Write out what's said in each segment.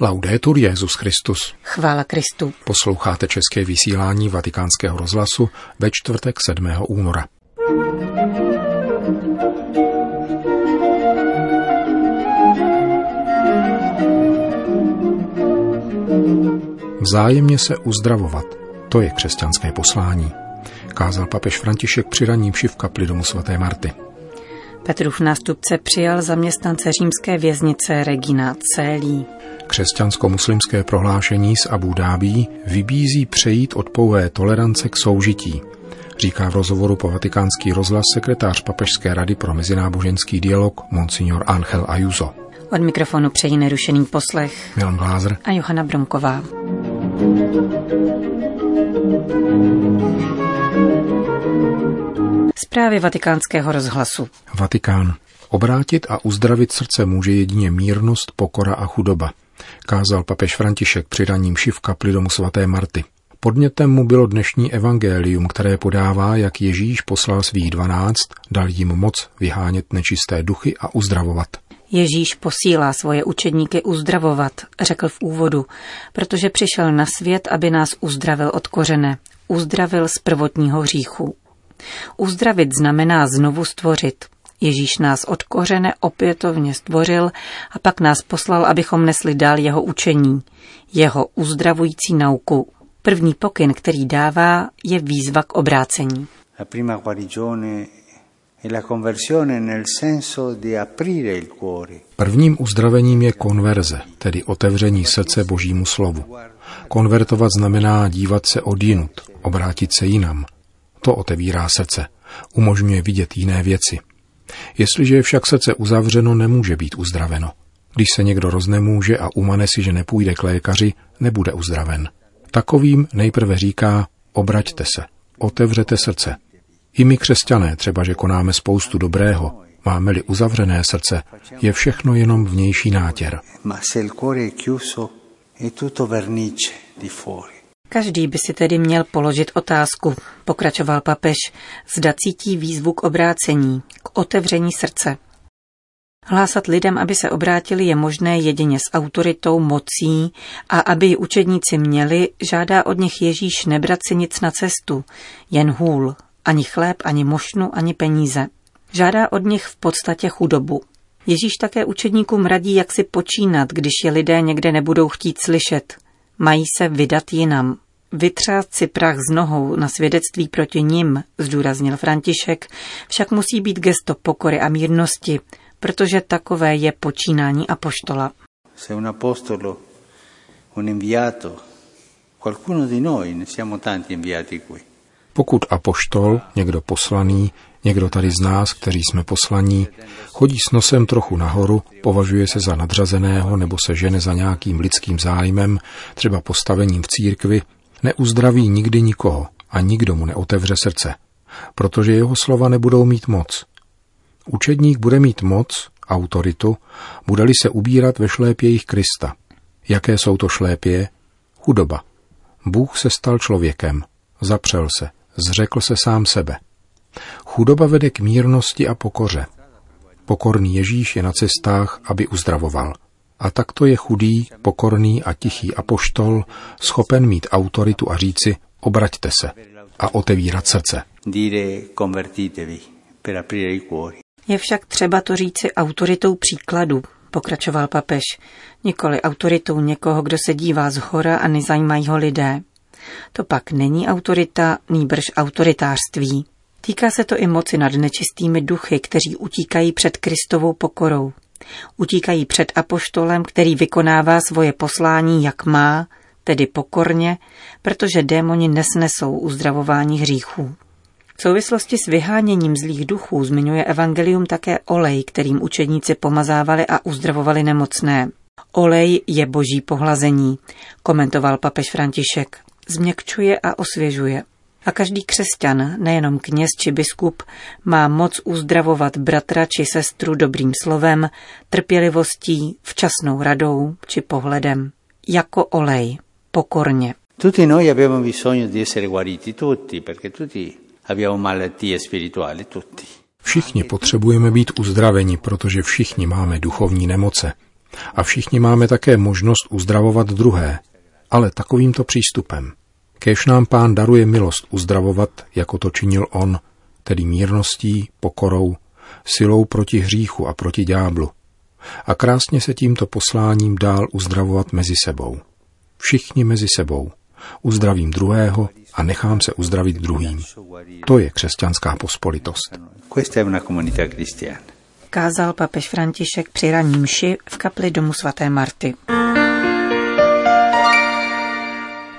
Laudetur Jezus Christus. Chvála Kristu. Posloucháte české vysílání Vatikánského rozhlasu ve čtvrtek 7. února. Vzájemně se uzdravovat, to je křesťanské poslání, kázal papež František při raním v kapli domu svaté Marty. Petrův nástupce přijal zaměstnance římské věznice Regina Célí. Křesťansko-muslimské prohlášení z Abu Dhabi vybízí přejít od pouhé tolerance k soužití, říká v rozhovoru po vatikánský rozhlas sekretář Papežské rady pro mezináboženský dialog Monsignor Angel Ayuso. Od mikrofonu přejí nerušený poslech Milan Glázer a Johana Bromková. Zprávy vatikánského rozhlasu. Vatikán. Obrátit a uzdravit srdce může jedině mírnost, pokora a chudoba, kázal papež František při raním šiv kapli domu svaté Marty. Podnětem mu bylo dnešní evangelium, které podává, jak Ježíš poslal svých dvanáct, dal jim moc vyhánět nečisté duchy a uzdravovat. Ježíš posílá svoje učedníky uzdravovat, řekl v úvodu, protože přišel na svět, aby nás uzdravil od kořene, uzdravil z prvotního hříchu. Uzdravit znamená znovu stvořit. Ježíš nás od kořene opětovně stvořil a pak nás poslal, abychom nesli dál jeho učení, jeho uzdravující nauku. První pokyn, který dává, je výzva k obrácení. La prima guarigione Prvním uzdravením je konverze, tedy otevření srdce Božímu slovu. Konvertovat znamená dívat se od jinut, obrátit se jinam. To otevírá srdce, umožňuje vidět jiné věci. Jestliže je však srdce uzavřeno, nemůže být uzdraveno. Když se někdo roznemůže a umane si, že nepůjde k lékaři, nebude uzdraven. Takovým nejprve říká, obraťte se, otevřete srdce, i my křesťané, třeba že konáme spoustu dobrého, máme-li uzavřené srdce, je všechno jenom vnější nátěr. Každý by si tedy měl položit otázku, pokračoval papež, zda cítí výzvu k obrácení, k otevření srdce. Hlásat lidem, aby se obrátili, je možné jedině s autoritou, mocí a aby ji učedníci měli, žádá od nich Ježíš nebrat si nic na cestu, jen hůl, ani chléb, ani mošnu, ani peníze. Žádá od nich v podstatě chudobu. Ježíš také učedníkům radí, jak si počínat, když je lidé někde nebudou chtít slyšet. Mají se vydat jinam. Vytřát si prach z nohou na svědectví proti nim, zdůraznil František, však musí být gesto pokory a mírnosti, protože takové je počínání apoštola. Se un apostolo, un inviato, qualcuno di noi, ne siamo tanti inviati qui pokud apoštol, někdo poslaný, někdo tady z nás, kteří jsme poslaní, chodí s nosem trochu nahoru, považuje se za nadřazeného nebo se žene za nějakým lidským zájmem, třeba postavením v církvi, neuzdraví nikdy nikoho a nikdo mu neotevře srdce, protože jeho slova nebudou mít moc. Učedník bude mít moc, autoritu, bude-li se ubírat ve šlépějích Krista. Jaké jsou to šlépě? Chudoba. Bůh se stal člověkem, zapřel se, zřekl se sám sebe. Chudoba vede k mírnosti a pokoře. Pokorný Ježíš je na cestách, aby uzdravoval. A takto je chudý, pokorný a tichý apoštol schopen mít autoritu a říci obraťte se a otevírat srdce. Je však třeba to říci autoritou příkladu, pokračoval papež, nikoli autoritou někoho, kdo se dívá z hora a nezajímají ho lidé. To pak není autorita, nýbrž autoritářství. Týká se to i moci nad nečistými duchy, kteří utíkají před Kristovou pokorou. Utíkají před apoštolem, který vykonává svoje poslání jak má, tedy pokorně, protože démoni nesnesou uzdravování hříchů. V souvislosti s vyháněním zlých duchů zmiňuje Evangelium také olej, kterým učedníci pomazávali a uzdravovali nemocné. Olej je boží pohlazení, komentoval papež František změkčuje a osvěžuje. A každý křesťan, nejenom kněz či biskup, má moc uzdravovat bratra či sestru dobrým slovem, trpělivostí, včasnou radou či pohledem. Jako olej, pokorně. Tutti noi abbiamo bisogno di essere guariti tutti, perché tutti abbiamo malattie spirituali, tutti. Všichni potřebujeme být uzdraveni, protože všichni máme duchovní nemoce. A všichni máme také možnost uzdravovat druhé, ale takovýmto přístupem. Kéž nám pán daruje milost uzdravovat, jako to činil on, tedy mírností, pokorou, silou proti hříchu a proti ďáblu. A krásně se tímto posláním dál uzdravovat mezi sebou. Všichni mezi sebou. Uzdravím druhého a nechám se uzdravit druhým. To je křesťanská pospolitost. Kázal papež František při raním mši v kapli domu svaté Marty.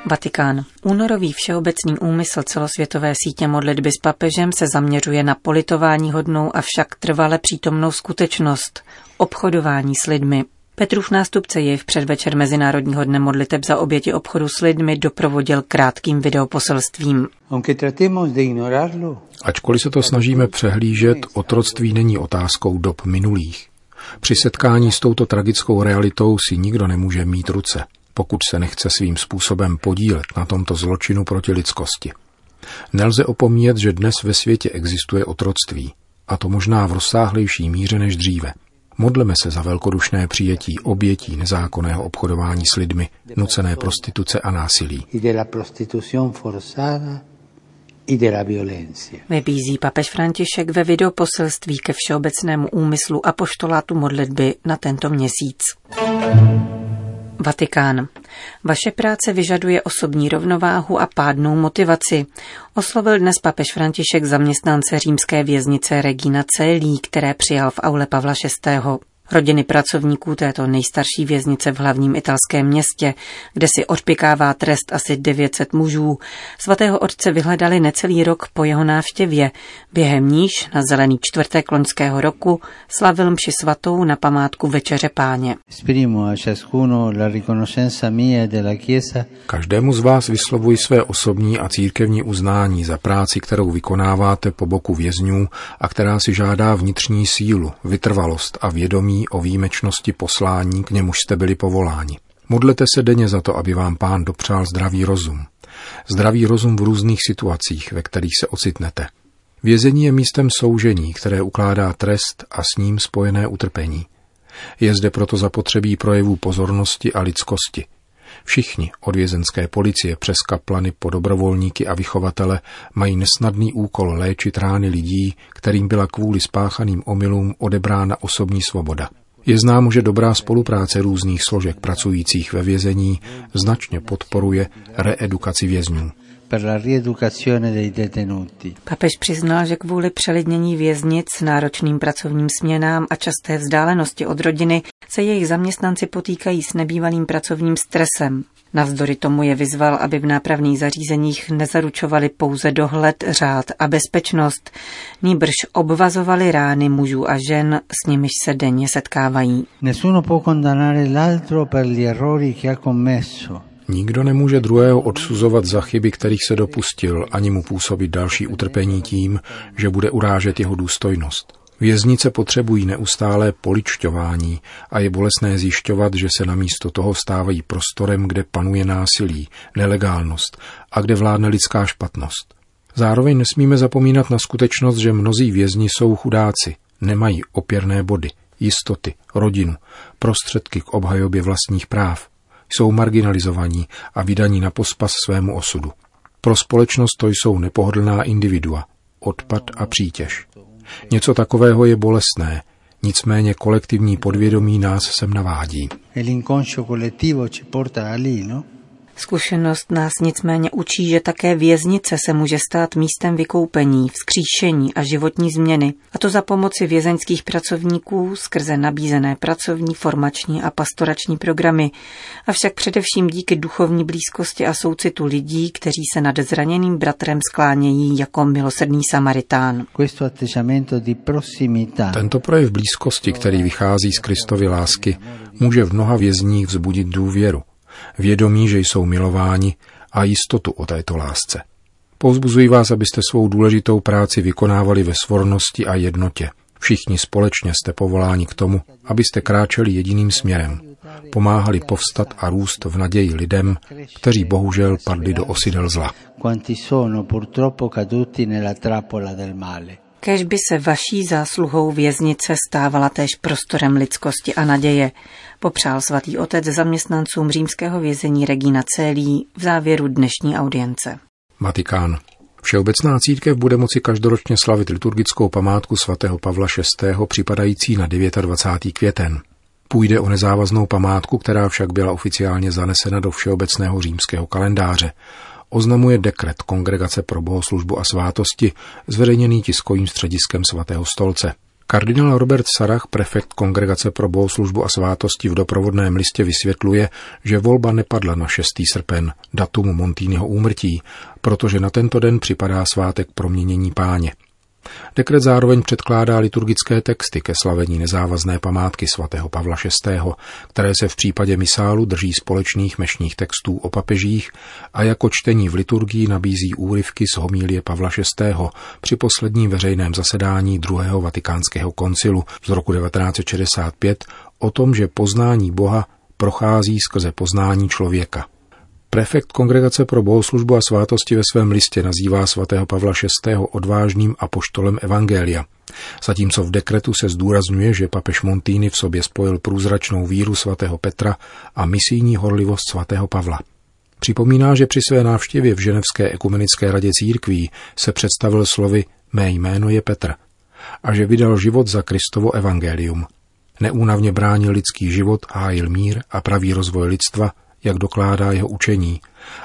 Vatikán. Únorový všeobecný úmysl celosvětové sítě modlitby s papežem se zaměřuje na politování hodnou a však trvale přítomnou skutečnost obchodování s lidmi. Petrův nástupce jej v předvečer Mezinárodního dne modliteb za oběti obchodu s lidmi doprovodil krátkým videoposelstvím. Ačkoliv se to snažíme přehlížet, otroctví není otázkou dob minulých. Při setkání s touto tragickou realitou si nikdo nemůže mít ruce pokud se nechce svým způsobem podílet na tomto zločinu proti lidskosti. Nelze opomíjet, že dnes ve světě existuje otroctví, a to možná v rozsáhlejší míře než dříve. Modleme se za velkodušné přijetí obětí nezákonného obchodování s lidmi, nucené prostituce a násilí. Vybízí papež František ve videoposelství ke všeobecnému úmyslu a poštolátu modlitby na tento měsíc. Vatikán. Vaše práce vyžaduje osobní rovnováhu a pádnou motivaci. Oslovil dnes papež František zaměstnance římské věznice Regina Celí, které přijal v aule Pavla VI. Rodiny pracovníků této nejstarší věznice v hlavním italském městě, kde si odpikává trest asi 900 mužů, svatého otce vyhledali necelý rok po jeho návštěvě, během níž na zelený čtvrtek loňského roku slavil mši svatou na památku Večeře páně. Každému z vás vyslovuji své osobní a církevní uznání za práci, kterou vykonáváte po boku vězňů a která si žádá vnitřní sílu, vytrvalost a vědomí vědomí o výjimečnosti poslání, k němuž jste byli povoláni. Modlete se denně za to, aby vám pán dopřál zdravý rozum. Zdravý rozum v různých situacích, ve kterých se ocitnete. Vězení je místem soužení, které ukládá trest a s ním spojené utrpení. Je zde proto zapotřebí projevů pozornosti a lidskosti. Všichni, od vězenské policie přes kaplany po dobrovolníky a vychovatele, mají nesnadný úkol léčit rány lidí, kterým byla kvůli spáchaným omylům odebrána osobní svoboda. Je známo, že dobrá spolupráce různých složek pracujících ve vězení značně podporuje reedukaci vězňů per la rieducazione dei detenuti. Papež přiznal, že kvůli přelidnění věznic, náročným pracovním směnám a časté vzdálenosti od rodiny se jejich zaměstnanci potýkají s nebývalým pracovním stresem. Navzdory tomu je vyzval, aby v nápravných zařízeních nezaručovali pouze dohled, řád a bezpečnost, nýbrž obvazovali rány mužů a žen, s nimiž se denně setkávají. Nessuno può condannare l'altro per gli errori che ha commesso. Nikdo nemůže druhého odsuzovat za chyby, kterých se dopustil, ani mu působit další utrpení tím, že bude urážet jeho důstojnost. Věznice potřebují neustálé poličťování a je bolestné zjišťovat, že se namísto toho stávají prostorem, kde panuje násilí, nelegálnost a kde vládne lidská špatnost. Zároveň nesmíme zapomínat na skutečnost, že mnozí vězni jsou chudáci, nemají opěrné body, jistoty, rodinu, prostředky k obhajobě vlastních práv – jsou marginalizovaní a vydaní na pospas svému osudu. Pro společnost to jsou nepohodlná individua, odpad a přítěž. Něco takového je bolestné, nicméně kolektivní podvědomí nás sem navádí. Zkušenost nás nicméně učí, že také věznice se může stát místem vykoupení, vzkříšení a životní změny, a to za pomoci vězeňských pracovníků skrze nabízené pracovní, formační a pastorační programy, avšak především díky duchovní blízkosti a soucitu lidí, kteří se nad zraněným bratrem sklánějí jako milosrdný Samaritán. Tento projev blízkosti, který vychází z Kristovy lásky, může v mnoha vězních vzbudit důvěru vědomí, že jsou milováni a jistotu o této lásce. Povzbuzuji vás, abyste svou důležitou práci vykonávali ve svornosti a jednotě. Všichni společně jste povoláni k tomu, abyste kráčeli jediným směrem, pomáhali povstat a růst v naději lidem, kteří bohužel padli do osidel zla. Kež by se vaší zásluhou věznice stávala též prostorem lidskosti a naděje, popřál svatý otec zaměstnancům římského vězení Regina Celí v závěru dnešní audience. Vatikán. Všeobecná církev bude moci každoročně slavit liturgickou památku svatého Pavla VI. připadající na 29. květen. Půjde o nezávaznou památku, která však byla oficiálně zanesena do všeobecného římského kalendáře. Oznamuje dekret Kongregace pro bohoslužbu a svátosti, zveřejněný tiskovým střediskem svatého stolce. Kardinál Robert Sarach, prefekt Kongregace pro bohoslužbu a svátosti v doprovodném listě vysvětluje, že volba nepadla na 6. srpen, datum Montýnyho úmrtí, protože na tento den připadá svátek proměnění páně. Dekret zároveň předkládá liturgické texty ke slavení nezávazné památky svatého Pavla VI., které se v případě misálu drží společných mešních textů o papežích a jako čtení v liturgii nabízí úryvky z homílie Pavla VI. při posledním veřejném zasedání druhého vatikánského koncilu z roku 1965 o tom, že poznání Boha prochází skrze poznání člověka. Prefekt Kongregace pro bohoslužbu a svátosti ve svém listě nazývá svatého Pavla VI. odvážným apoštolem Evangelia. Zatímco v dekretu se zdůrazňuje, že papež Montýny v sobě spojil průzračnou víru svatého Petra a misijní horlivost svatého Pavla. Připomíná, že při své návštěvě v Ženevské ekumenické radě církví se představil slovy Mé jméno je Petr a že vydal život za Kristovo evangelium. Neúnavně bránil lidský život, hájil mír a pravý rozvoj lidstva – jak dokládá jeho učení,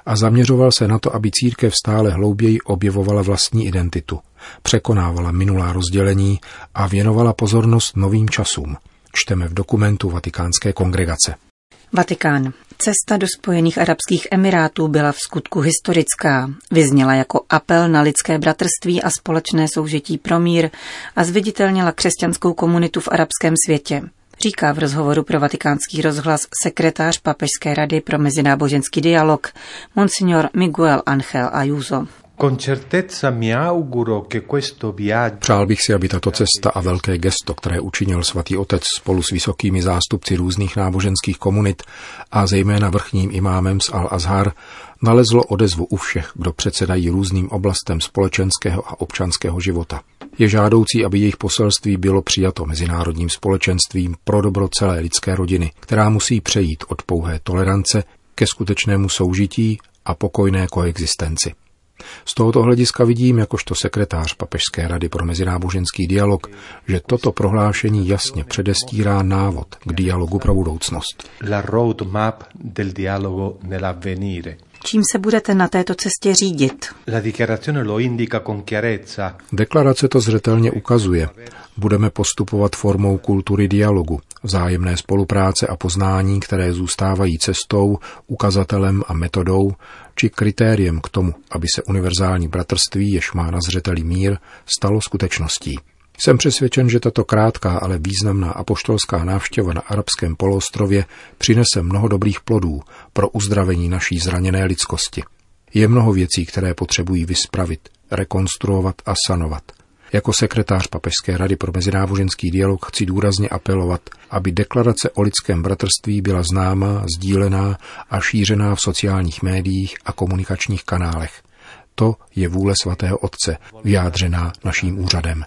a zaměřoval se na to, aby církev stále hlouběji objevovala vlastní identitu, překonávala minulá rozdělení a věnovala pozornost novým časům. Čteme v dokumentu Vatikánské kongregace. Vatikán. Cesta do Spojených Arabských Emirátů byla v skutku historická. Vyzněla jako apel na lidské bratrství a společné soužití pro mír a zviditelnila křesťanskou komunitu v arabském světě říká v rozhovoru pro vatikánský rozhlas sekretář Papežské rady pro mezináboženský dialog, monsignor Miguel Angel Ayuso. Přál bych si, aby tato cesta a velké gesto, které učinil svatý otec spolu s vysokými zástupci různých náboženských komunit a zejména vrchním imámem z Al-Azhar, nalezlo odezvu u všech, kdo předsedají různým oblastem společenského a občanského života. Je žádoucí, aby jejich poselství bylo přijato mezinárodním společenstvím pro dobro celé lidské rodiny, která musí přejít od pouhé tolerance ke skutečnému soužití a pokojné koexistenci. Z tohoto hlediska vidím, jakožto sekretář Papežské rady pro mezináboženský dialog, že toto prohlášení jasně předestírá návod k dialogu pro budoucnost. La roadmap del dialogo nell'avvenire. Čím se budete na této cestě řídit? Deklarace to zřetelně ukazuje. Budeme postupovat formou kultury dialogu, vzájemné spolupráce a poznání, které zůstávají cestou, ukazatelem a metodou, či kritériem k tomu, aby se univerzální bratrství, jež má na zřeteli mír, stalo skutečností. Jsem přesvědčen, že tato krátká, ale významná apoštolská návštěva na arabském poloostrově přinese mnoho dobrých plodů pro uzdravení naší zraněné lidskosti. Je mnoho věcí, které potřebují vyspravit, rekonstruovat a sanovat. Jako sekretář Papežské rady pro mezináboženský dialog chci důrazně apelovat, aby deklarace o lidském bratrství byla známá, sdílená a šířená v sociálních médiích a komunikačních kanálech. To je vůle svatého Otce, vyjádřená naším úřadem.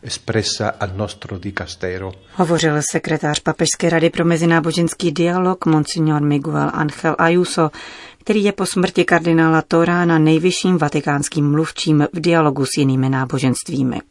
Hovořil sekretář Papežské rady pro mezináboženský dialog Monsignor Miguel Angel Ayuso, který je po smrti kardinála Torána nejvyšším vatikánským mluvčím v dialogu s jinými náboženstvími.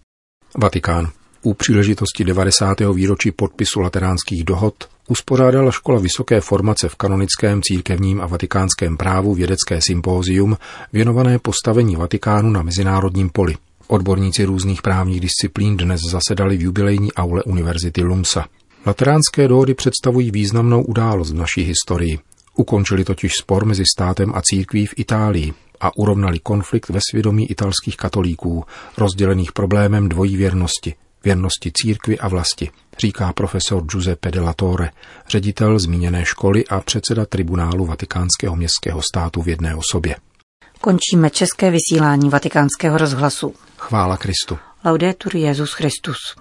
Vatikán. U příležitosti 90. výročí podpisu lateránských dohod uspořádala škola vysoké formace v kanonickém, církevním a vatikánském právu vědecké sympózium věnované postavení Vatikánu na mezinárodním poli. Odborníci různých právních disciplín dnes zasedali v jubilejní aule Univerzity Lumsa. Lateránské dohody představují významnou událost v naší historii. Ukončili totiž spor mezi státem a církví v Itálii a urovnali konflikt ve svědomí italských katolíků, rozdělených problémem dvojí věrnosti, věrnosti církvi a vlasti, říká profesor Giuseppe de la Torre, ředitel zmíněné školy a předseda tribunálu Vatikánského městského státu v jedné osobě. Končíme české vysílání vatikánského rozhlasu. Chvála Kristu. Laudetur Jezus Christus.